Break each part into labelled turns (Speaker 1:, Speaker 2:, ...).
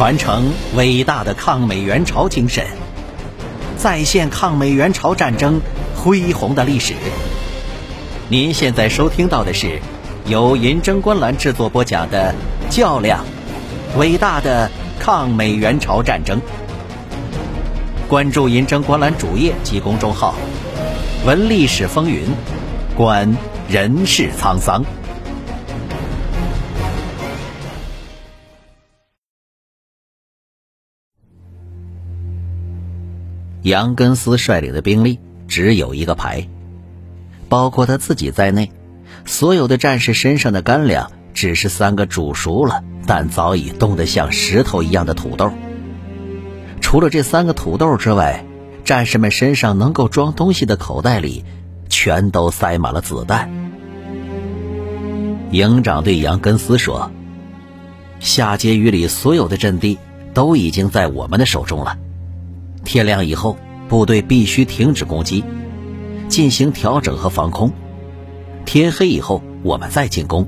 Speaker 1: 传承伟大的抗美援朝精神，再现抗美援朝战争恢宏的历史。您现在收听到的是由银针观澜制作播讲的《较量：伟大的抗美援朝战争》。关注银针观澜主页及公众号，闻历史风云，观人世沧桑。杨根思率领的兵力只有一个排，包括他自己在内，所有的战士身上的干粮只是三个煮熟了但早已冻得像石头一样的土豆。除了这三个土豆之外，战士们身上能够装东西的口袋里全都塞满了子弹。营长对杨根思说：“下碣隅里所有的阵地都已经在我们的手中了。”天亮以后，部队必须停止攻击，进行调整和防空。天黑以后，我们再进攻。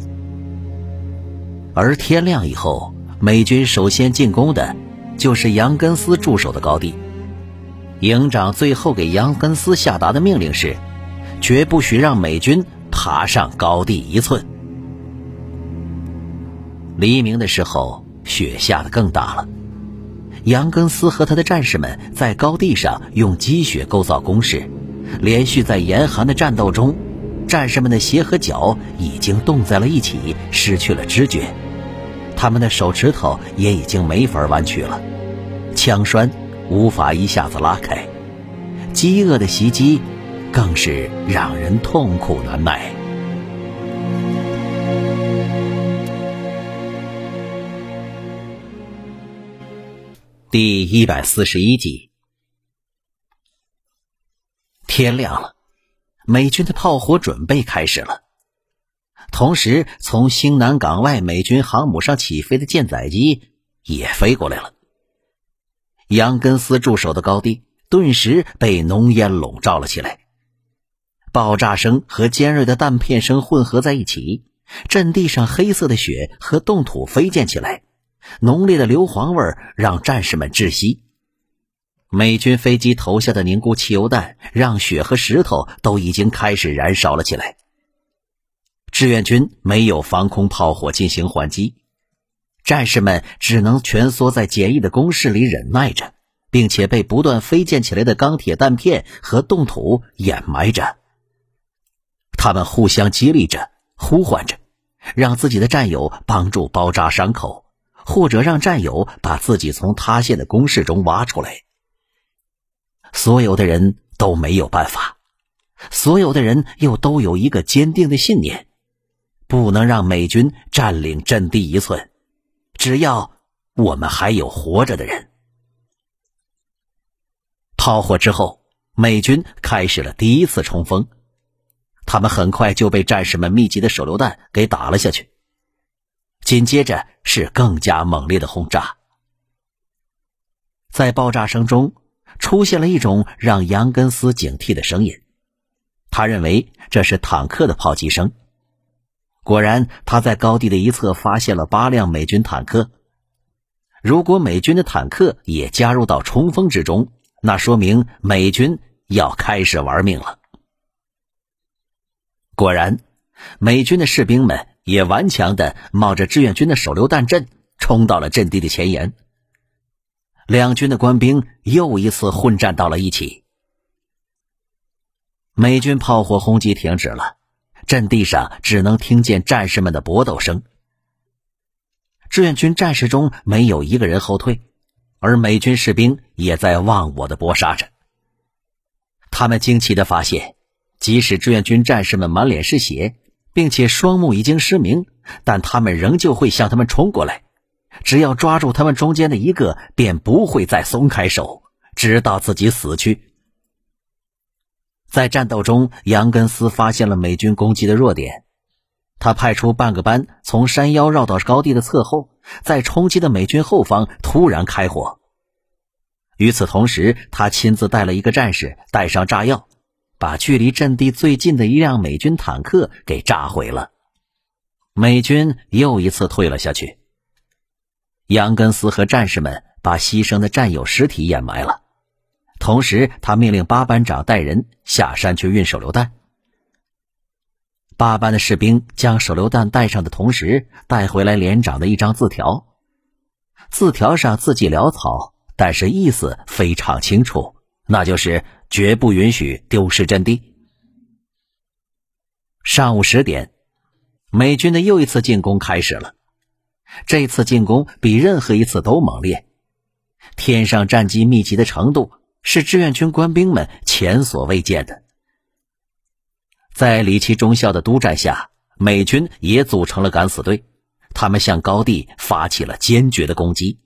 Speaker 1: 而天亮以后，美军首先进攻的，就是杨根思驻守的高地。营长最后给杨根思下达的命令是：绝不许让美军爬上高地一寸。黎明的时候，雪下得更大了。杨根思和他的战士们在高地上用积雪构造工事，连续在严寒的战斗中，战士们的鞋和脚已经冻在了一起，失去了知觉，他们的手指头也已经没法弯曲了，枪栓无法一下子拉开，饥饿的袭击更是让人痛苦难耐。第一百四十一集，天亮了，美军的炮火准备开始了。同时，从兴南港外美军航母上起飞的舰载机也飞过来了。杨根思驻守的高地顿时被浓烟笼罩了起来，爆炸声和尖锐的弹片声混合在一起，阵地上黑色的雪和冻土飞溅起来。浓烈的硫磺味让战士们窒息。美军飞机投下的凝固汽油弹让雪和石头都已经开始燃烧了起来。志愿军没有防空炮火进行还击，战士们只能蜷缩在简易的工事里忍耐着，并且被不断飞溅起来的钢铁弹片和冻土掩埋着。他们互相激励着，呼唤着，让自己的战友帮助包扎伤口。或者让战友把自己从塌陷的工事中挖出来。所有的人都没有办法，所有的人又都有一个坚定的信念：不能让美军占领阵地一寸。只要我们还有活着的人。炮火之后，美军开始了第一次冲锋，他们很快就被战士们密集的手榴弹给打了下去。紧接着是更加猛烈的轰炸，在爆炸声中出现了一种让杨根思警惕的声音，他认为这是坦克的炮击声。果然，他在高地的一侧发现了八辆美军坦克。如果美军的坦克也加入到冲锋之中，那说明美军要开始玩命了。果然，美军的士兵们。也顽强的冒着志愿军的手榴弹阵冲到了阵地的前沿。两军的官兵又一次混战到了一起。美军炮火轰击停止了，阵地上只能听见战士们的搏斗声。志愿军战士中没有一个人后退，而美军士兵也在忘我的搏杀着。他们惊奇的发现，即使志愿军战士们满脸是血。并且双目已经失明，但他们仍旧会向他们冲过来。只要抓住他们中间的一个，便不会再松开手，直到自己死去。在战斗中，杨根思发现了美军攻击的弱点，他派出半个班从山腰绕到高地的侧后，在冲击的美军后方突然开火。与此同时，他亲自带了一个战士，带上炸药。把距离阵地最近的一辆美军坦克给炸毁了，美军又一次退了下去。杨根思和战士们把牺牲的战友尸体掩埋了，同时他命令八班长带人下山去运手榴弹。八班的士兵将手榴弹带上的同时，带回来连长的一张字条，字条上字迹潦草，但是意思非常清楚，那就是绝不允许丢失阵地。上午十点，美军的又一次进攻开始了。这次进攻比任何一次都猛烈，天上战机密集的程度是志愿军官兵们前所未见的。在李奇中校的督战下，美军也组成了敢死队，他们向高地发起了坚决的攻击。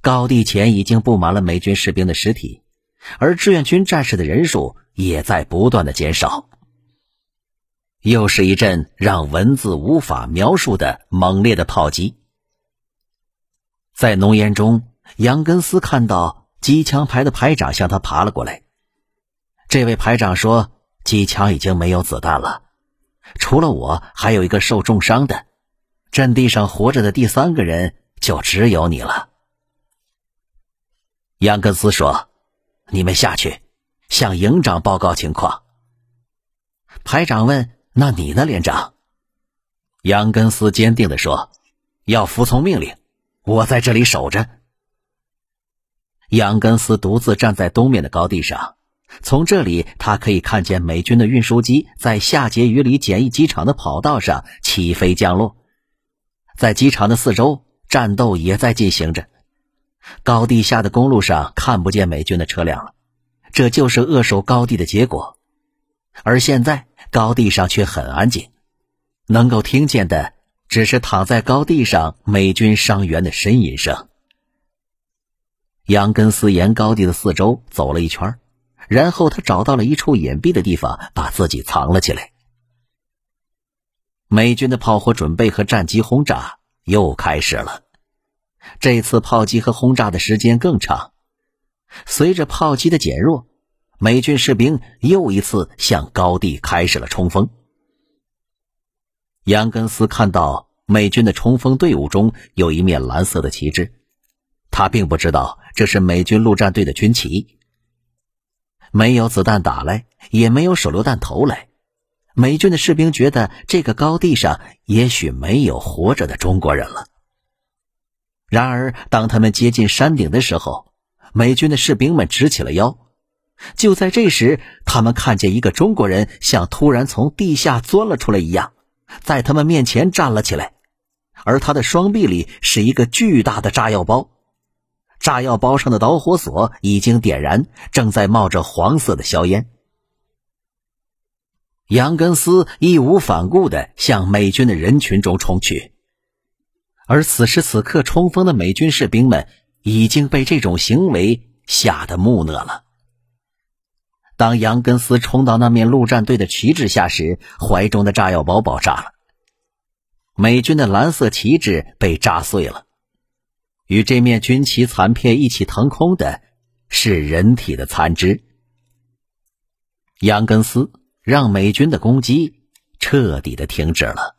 Speaker 1: 高地前已经布满了美军士兵的尸体，而志愿军战士的人数也在不断的减少。又是一阵让文字无法描述的猛烈的炮击。在浓烟中，杨根思看到机枪排的排长向他爬了过来。这位排长说：“机枪已经没有子弹了，除了我，还有一个受重伤的，阵地上活着的第三个人就只有你了。”杨根思说：“你们下去，向营长报告情况。”排长问。那你呢，连长？杨根思坚定地说：“要服从命令，我在这里守着。”杨根思独自站在东面的高地上，从这里他可以看见美军的运输机在夏节雨里简易机场的跑道上起飞降落，在机场的四周，战斗也在进行着。高地下的公路上看不见美军的车辆了，这就是扼守高地的结果。而现在。高地上却很安静，能够听见的只是躺在高地上美军伤员的呻吟声。杨根思沿高地的四周走了一圈，然后他找到了一处隐蔽的地方，把自己藏了起来。美军的炮火准备和战机轰炸又开始了，这次炮击和轰炸的时间更长。随着炮击的减弱。美军士兵又一次向高地开始了冲锋。杨根思看到美军的冲锋队伍中有一面蓝色的旗帜，他并不知道这是美军陆战队的军旗。没有子弹打来，也没有手榴弹投来，美军的士兵觉得这个高地上也许没有活着的中国人了。然而，当他们接近山顶的时候，美军的士兵们直起了腰。就在这时，他们看见一个中国人像突然从地下钻了出来一样，在他们面前站了起来，而他的双臂里是一个巨大的炸药包，炸药包上的导火索已经点燃，正在冒着黄色的硝烟。杨根思义无反顾地向美军的人群中冲去，而此时此刻冲锋的美军士兵们已经被这种行为吓得木讷了。当杨根思冲到那面陆战队的旗帜下时，怀中的炸药包爆炸了。美军的蓝色旗帜被炸碎了，与这面军旗残片一起腾空的，是人体的残肢。杨根思让美军的攻击彻底的停止了。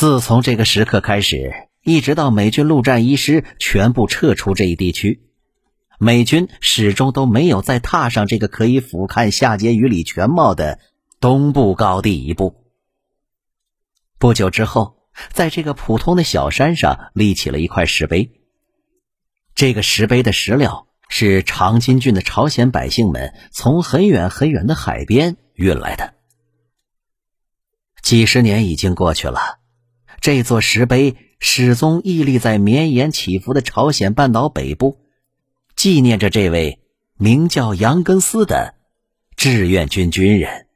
Speaker 1: 自从这个时刻开始，一直到美军陆战一师全部撤出这一地区。美军始终都没有再踏上这个可以俯瞰夏节雨里全貌的东部高地一步。不久之后，在这个普通的小山上立起了一块石碑。这个石碑的石料是长津郡的朝鲜百姓们从很远很远的海边运来的。几十年已经过去了，这座石碑始终屹立在绵延起伏的朝鲜半岛北部。纪念着这位名叫杨根思的志愿军军人。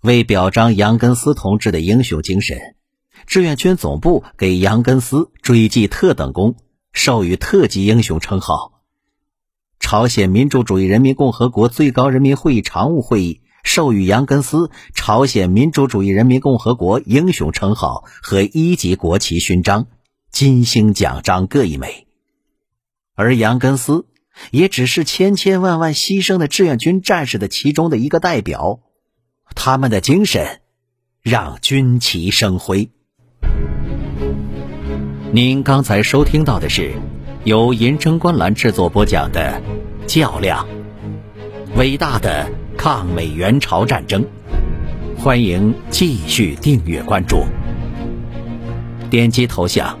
Speaker 1: 为表彰杨根思同志的英雄精神，志愿军总部给杨根思追记特等功，授予特级英雄称号。朝鲜民主主义人民共和国最高人民会议常务会议授予杨根思朝鲜民主主义人民共和国英雄称号和一级国旗勋章、金星奖章各一枚。而杨根思也只是千千万万牺牲的志愿军战士的其中的一个代表，他们的精神让军旗生辉。您刚才收听到的是由银针观澜制作播讲的《较量：伟大的抗美援朝战争》，欢迎继续订阅关注，点击头像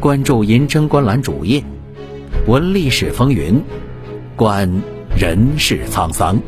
Speaker 1: 关注银针观澜主页，闻历史风云，观人世沧桑。